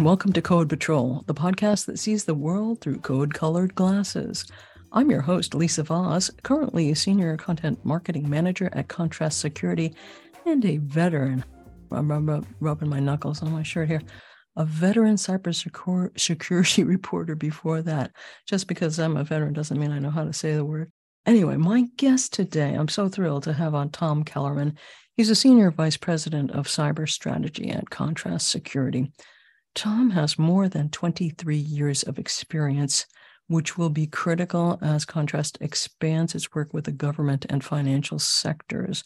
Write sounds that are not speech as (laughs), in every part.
Welcome to Code Patrol, the podcast that sees the world through code colored glasses. I'm your host, Lisa Vaas, currently a senior content marketing manager at Contrast Security and a veteran. I'm rubbing my knuckles on my shirt here. A veteran cybersecurity (laughs) reporter before that. Just because I'm a veteran doesn't mean I know how to say the word. Anyway, my guest today, I'm so thrilled to have on Tom Kellermann. He's a senior vice president of cyber strategy at Contrast Security. Tom has more than 23 years of experience, which will be critical as Contrast expands its work with the government and financial sectors.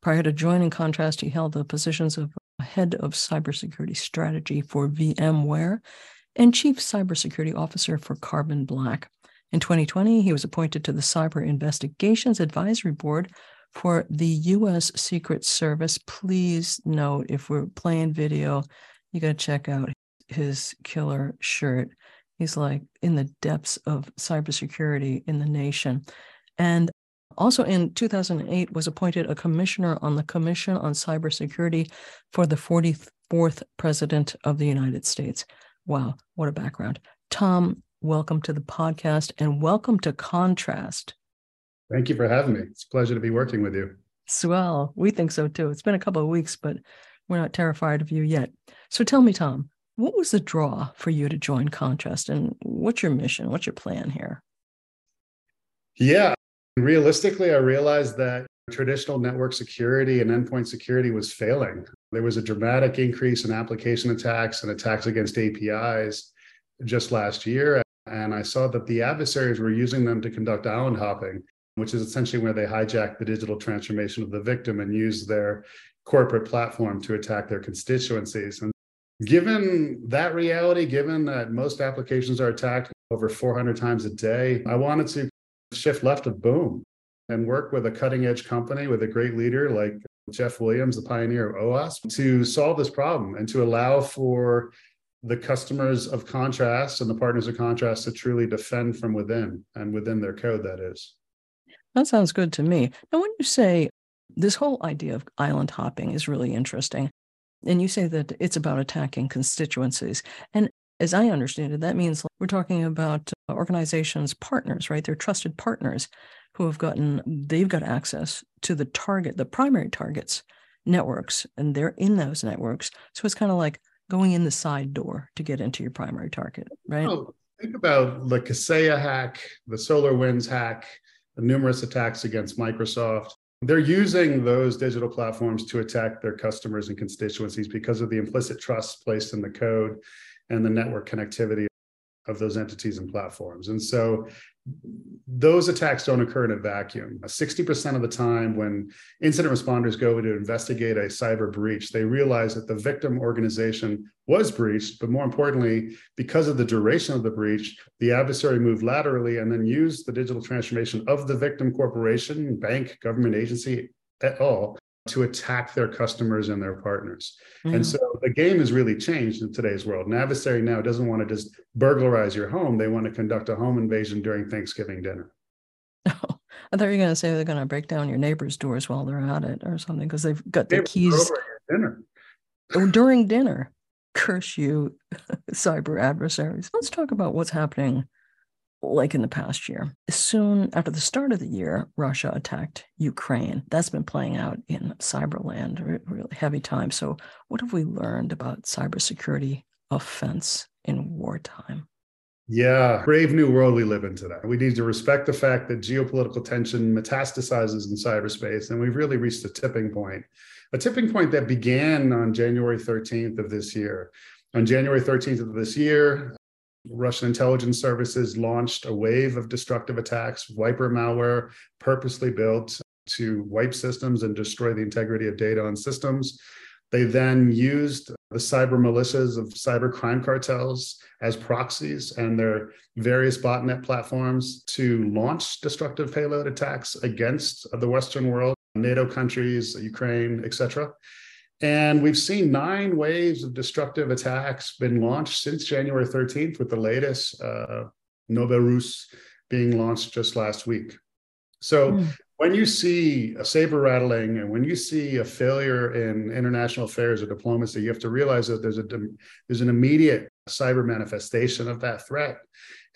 Prior to joining Contrast, he held the positions of head of cybersecurity strategy for VMware and chief cybersecurity officer for Carbon Black. In 2020, he was appointed to the Cyber Investigations Advisory Board for the U.S. Secret Service. Please note if we're playing video, you got to check out his killer shirt. He's like in the depths of cybersecurity in the nation. And also in 2008 was appointed a commissioner on the Commission on Cybersecurity for the 44th President of the United States. Wow, what a background. Tom, welcome to the podcast and welcome to Contrast. Thank you for having me. It's a pleasure to be working with you. Swell. We think so too. It's been a couple of weeks, but we're not terrified of you yet. So tell me, Tom, what was the draw for you to join Contrast and what's your mission? What's your plan here? Yeah, realistically, I realized that traditional network security and endpoint security was failing. There was a dramatic increase in application attacks and attacks against APIs just last year. And I saw that the adversaries were using them to conduct island hopping, which is essentially where they hijack the digital transformation of the victim and use their corporate platform to attack their constituencies. And Given that reality, given that most applications are attacked over 400 times a day, I wanted to shift left of boom and work with a cutting edge company with a great leader like Jeff Williams, the pioneer of OWASP, to solve this problem and to allow for the customers of Contrast and the partners of Contrast to truly defend from within and within their code, that is. That sounds good to me. Now, when you say this whole idea of island hopping is really interesting, and you say that it's about attacking constituencies. And as I understand it, that means we're talking about uh, organizations' partners, right? They're trusted partners who have gotten, they've got access to the target, the primary targets networks, and they're in those networks. So it's kind of like going in the side door to get into your primary target, right? Oh, think about the Kaseya hack, the SolarWinds hack, the numerous attacks against Microsoft they're using those digital platforms to attack their customers and constituencies because of the implicit trust placed in the code and the network connectivity of those entities and platforms. And so those attacks don't occur in a vacuum. 60% of the time, when incident responders go to investigate a cyber breach, they realize that the victim organization was breached. But more importantly, because of the duration of the breach, the adversary moved laterally and then used the digital transformation of the victim corporation, bank, government agency, et al to attack their customers and their partners. Mm-hmm. And so the game has really changed in today's world. An adversary now doesn't want to just burglarize your home, they want to conduct a home invasion during Thanksgiving dinner. Oh, (laughs) I thought you were going to say they're going to break down your neighbor's doors while they're at it or something because they've got the keys. Dinner. Oh, during dinner. Curse you, (laughs) cyber adversaries. Let's talk about what's happening like in the past year. Soon after the start of the year, Russia attacked Ukraine. That's been playing out in cyberland, really heavy time. So, what have we learned about cybersecurity offense in wartime? Yeah, brave new world we live in today. We need to respect the fact that geopolitical tension metastasizes in cyberspace, and we've really reached a tipping point. A tipping point that began on January 13th of this year. On January 13th of this year, Russian intelligence services launched a wave of destructive attacks, wiper malware, purposely built to wipe systems and destroy the integrity of data on systems. They then used the cyber militias of cyber crime cartels as proxies and their various botnet platforms to launch destructive payload attacks against the Western world, NATO countries, Ukraine, etc. And we've seen nine waves of destructive attacks been launched since January 13th, with the latest, uh, Noberus, being launched just last week. So, mm. when you see a saber rattling and when you see a failure in international affairs or diplomacy, you have to realize that there's a there's an immediate cyber manifestation of that threat.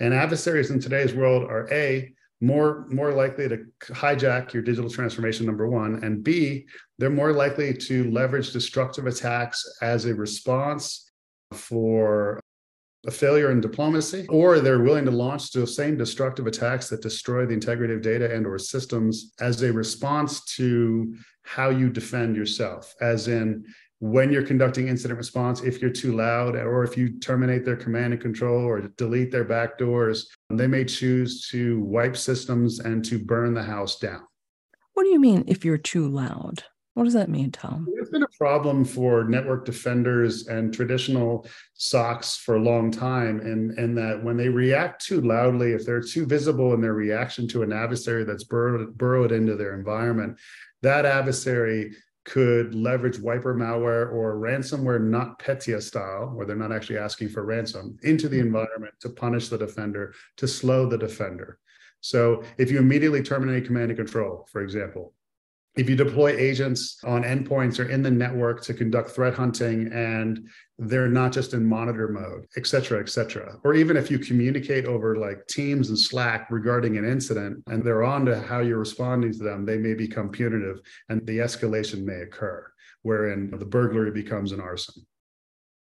And adversaries in today's world are a more more likely to hijack your digital transformation number one and b they're more likely to leverage destructive attacks as a response for a failure in diplomacy or they're willing to launch those same destructive attacks that destroy the integrity of data and or systems as a response to how you defend yourself as in when you're conducting incident response if you're too loud or if you terminate their command and control or delete their backdoors they may choose to wipe systems and to burn the house down what do you mean if you're too loud what does that mean, Tom? It's been a problem for network defenders and traditional SOCs for a long time. And, and that when they react too loudly, if they're too visible in their reaction to an adversary that's burrowed, burrowed into their environment, that adversary could leverage wiper malware or ransomware, NotPetya style, where they're not actually asking for ransom, into the environment to punish the defender, to slow the defender. So if you immediately terminate command and control, for example, if you deploy agents on endpoints or in the network to conduct threat hunting and they're not just in monitor mode, et cetera, et cetera. Or even if you communicate over like Teams and Slack regarding an incident and they're on to how you're responding to them, they may become punitive and the escalation may occur, wherein the burglary becomes an arson.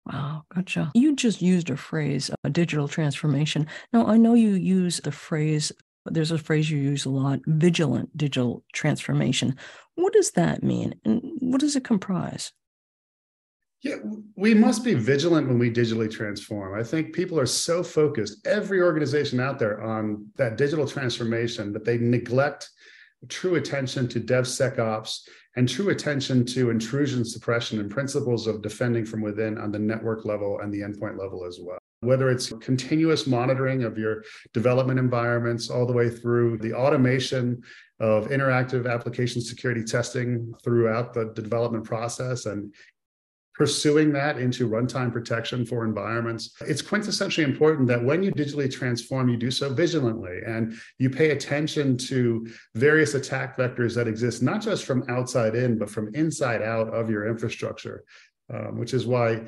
Wow, gotcha. You just used a phrase, a digital transformation. Now, I know you use the phrase there's a phrase you use a lot vigilant digital transformation. What does that mean? And what does it comprise? Yeah, we must be vigilant when we digitally transform. I think people are so focused, every organization out there, on that digital transformation that they neglect true attention to DevSecOps and true attention to intrusion suppression and principles of defending from within on the network level and the endpoint level as well whether it's continuous monitoring of your development environments all the way through the automation of interactive application security testing throughout the development process and pursuing that into runtime protection for environments. It's quintessentially important that when you digitally transform, you do so vigilantly and you pay attention to various attack vectors that exist, not just from outside in, but from inside out of your infrastructure um, which is why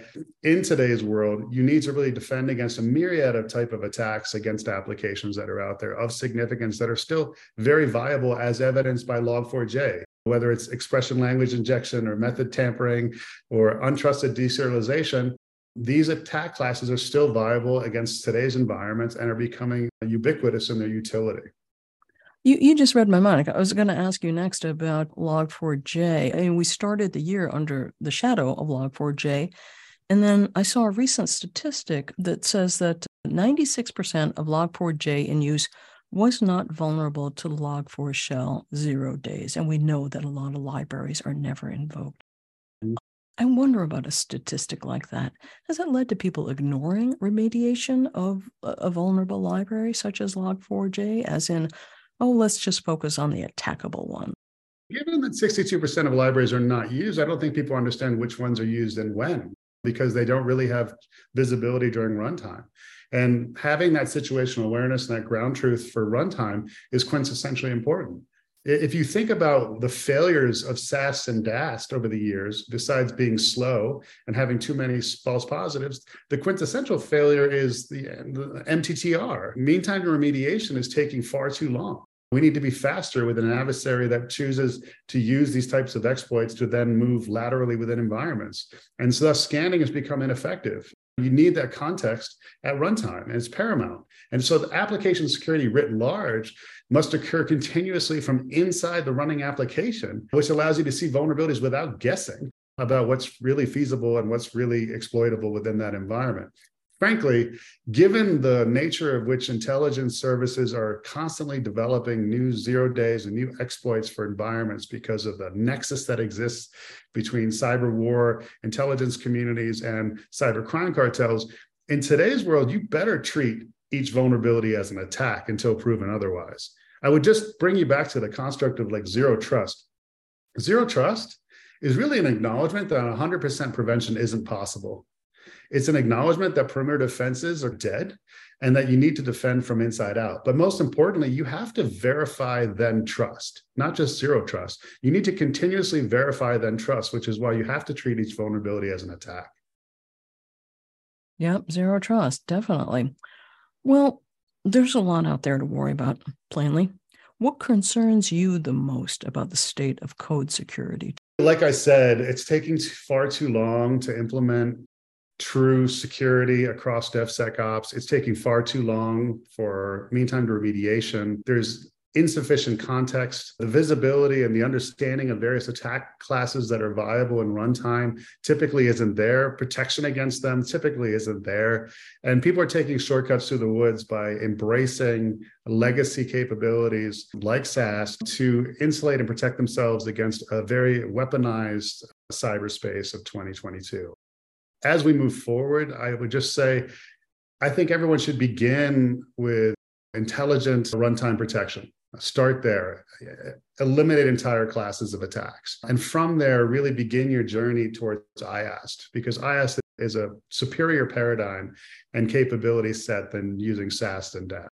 in today's world you need to really defend against a myriad of type of attacks against applications that are out there of significance that are still very viable as evidenced by log4j whether it's expression language injection or method tampering or untrusted deserialization. These attack classes are still viable against today's environments and are becoming ubiquitous in their utility you, you just read my mind. I was going to ask you next about Log4j. I mean, we started the year under the shadow of Log4j. And then I saw a recent statistic that says that 96% of Log4j in use was not vulnerable to Log4Shell zero days. And we know that a lot of libraries are never invoked. Mm. I wonder about a statistic like that. Has that led to people ignoring remediation of a vulnerable library such as Log4j, as in, oh, let's just focus on the attackable one. Given that 62% of libraries are not used, I don't think people understand which ones are used and when because they don't really have visibility during runtime. And having that situational awareness and that ground truth for runtime is quintessentially important. If you think about the failures of SAST and DAST over the years, besides being slow and having too many false positives, the quintessential failure is the, the MTTR. Mean time to remediation is taking far too long. We need to be faster with an adversary that chooses to use these types of exploits to then move laterally within environments. And so thus scanning has become ineffective. You need that context at runtime, and it's paramount. And so the application security writ large must occur continuously from inside the running application, which allows you to see vulnerabilities without guessing about what's really feasible and what's really exploitable within that environment. Frankly, given the nature of which intelligence services are constantly developing new zero days and new exploits for environments because of the nexus that exists between cyber war, intelligence communities, and cyber crime cartels, in today's world, you better treat each vulnerability as an attack until proven otherwise. I would just bring you back to the construct of like zero trust. Zero trust is really an acknowledgement that 100% prevention isn't possible. It's an acknowledgement that perimeter defenses are dead and that you need to defend from inside out. But most importantly, you have to verify, then trust, not just zero trust. You need to continuously verify, then trust, which is why you have to treat each vulnerability as an attack. Yep, zero trust, definitely. Well, there's a lot out there to worry about, plainly. What concerns you the most about the state of code security? Like I said, it's taking far too long to implement true security across DevSecOps. It's taking far too long for mean time to remediation. There's insufficient context, the visibility and the understanding of various attack classes that are viable in runtime typically isn't there. Protection against them typically isn't there. And people are taking shortcuts through the woods by embracing legacy capabilities like SAST to insulate and protect themselves against a very weaponized cyberspace of 2022 as we move forward, I would just say, I think everyone should begin with intelligent runtime protection. Start there, eliminate entire classes of attacks. And from there, really begin your journey towards IAST, because IAST is a superior paradigm and capability set than using SAST and DAST.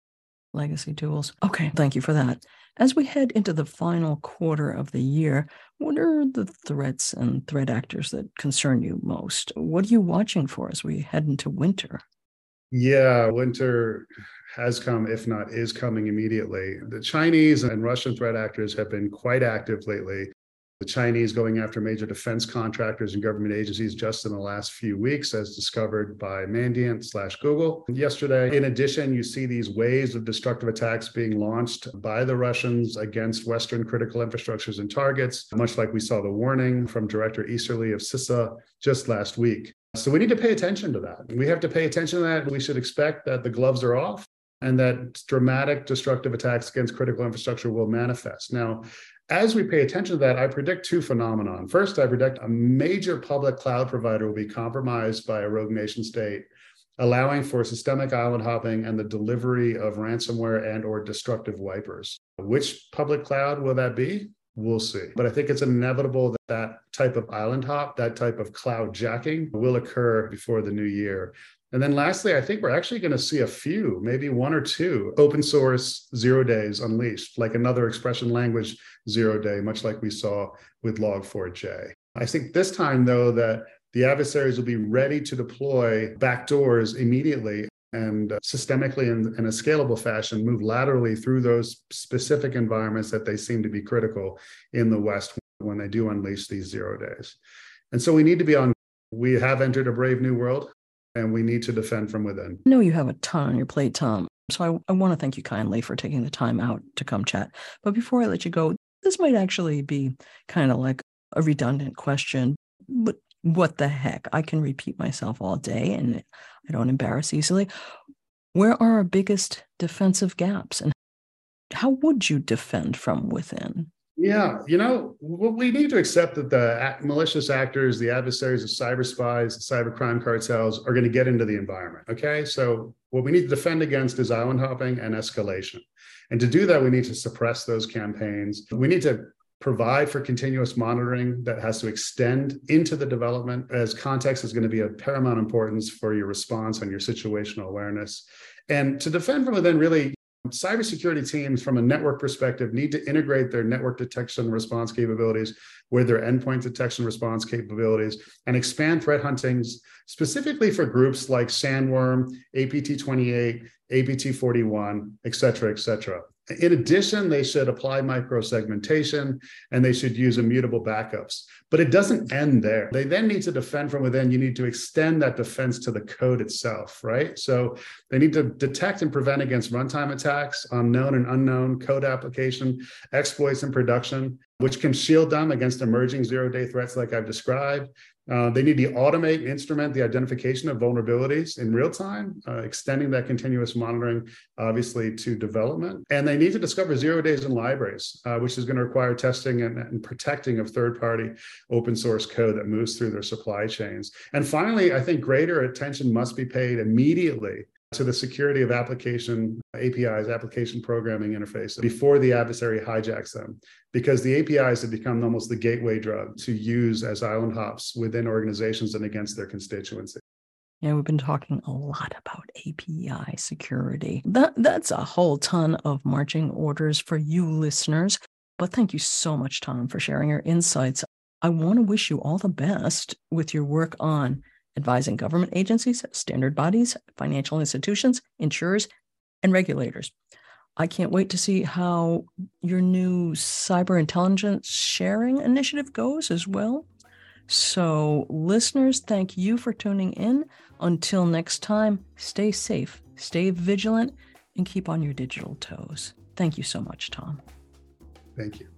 Legacy tools. Okay, thank you for that. As we head into the final quarter of the year, what are the threats and threat actors that concern you most? What are you watching for as we head into winter? Yeah, winter has come, if not is coming immediately. The Chinese and Russian threat actors have been quite active lately the Chinese going after major defense contractors and government agencies just in the last few weeks, as discovered by Mandiant slash Google yesterday. In addition, you see these waves of destructive attacks being launched by the Russians against Western critical infrastructures and targets, much like we saw the warning from Director Easterly of CISA just last week. So we need to pay attention to that. We have to pay attention to that. We should expect that the gloves are off and that dramatic destructive attacks against critical infrastructure will manifest. Now, as we pay attention to that, I predict two phenomenon. First, I predict a major public cloud provider will be compromised by a rogue nation state, allowing for systemic island hopping and the delivery of ransomware and or destructive wipers. Which public cloud will that be? We'll see. But I think it's inevitable that that type of island hop, that type of cloud jacking will occur before the new year. And then lastly, I think we're actually going to see a few, maybe one or two open source zero days unleashed, like another expression language zero day, much like we saw with Log4j. I think this time, though, that the adversaries will be ready to deploy backdoors immediately and uh, systemically in, in, a scalable fashion move laterally through those specific environments that they seem to be critical in the West when they do unleash these zero days. And so we need to be on. We have entered a brave new world and we need to defend from within. I know you have a ton on your plate, Tom. So I, I want to thank you kindly for taking the time out to come chat. But before I let you go, this might actually be kind of like a redundant question, but what the heck? I can repeat myself all day and I don't embarrass easily. Where are our biggest defensive gaps and how would you defend from within? Yeah, you know, we need to accept that the malicious actors, the adversaries of cyber spies, cyber crime cartels are going to get into the environment. Okay. So, what we need to defend against is island hopping and escalation. And to do that, we need to suppress those campaigns. We need to provide for continuous monitoring that has to extend into the development as context is going to be of paramount importance for your response and your situational awareness. And to defend from within, really, cybersecurity teams from a network perspective need to integrate their network detection response capabilities with their endpoint detection response capabilities and expand threat huntings specifically for groups like sandworm apt28 apt41 et cetera et cetera in addition, they should apply microsegmentation and they should use immutable backups. But it doesn't end there. They then need to defend from within. You need to extend that defense to the code itself, right? So they need to detect and prevent against runtime attacks on known and unknown code application, exploits in production, which can shield them against emerging zero day threats like I've described. Uh, they need to automate and instrument the identification of vulnerabilities in real time, uh, extending that continuous monitoring, obviously, to development. And they need to discover zero days in libraries, uh, which is going to require testing and, and protecting of third party open source code that moves through their supply chains. And finally, I think greater attention must be paid immediately to the security of application APIs, application programming interfaces, before the adversary hijacks them, because the APIs have become almost the gateway drug to use as island hops within organizations and against their constituency. Yeah, we've been talking a lot about API security. That that's a whole ton of marching orders for you listeners. But thank you so much, Tom, for sharing your insights. I want to wish you all the best with your work on advising government agencies, standard bodies, financial institutions, insurers, and regulators. I can't wait to see how your new cyber intelligence sharing initiative goes as well. So, listeners, thank you for tuning in. Until next time, stay safe, stay vigilant, and keep on your digital toes. Thank you so much, Tom. Thank you.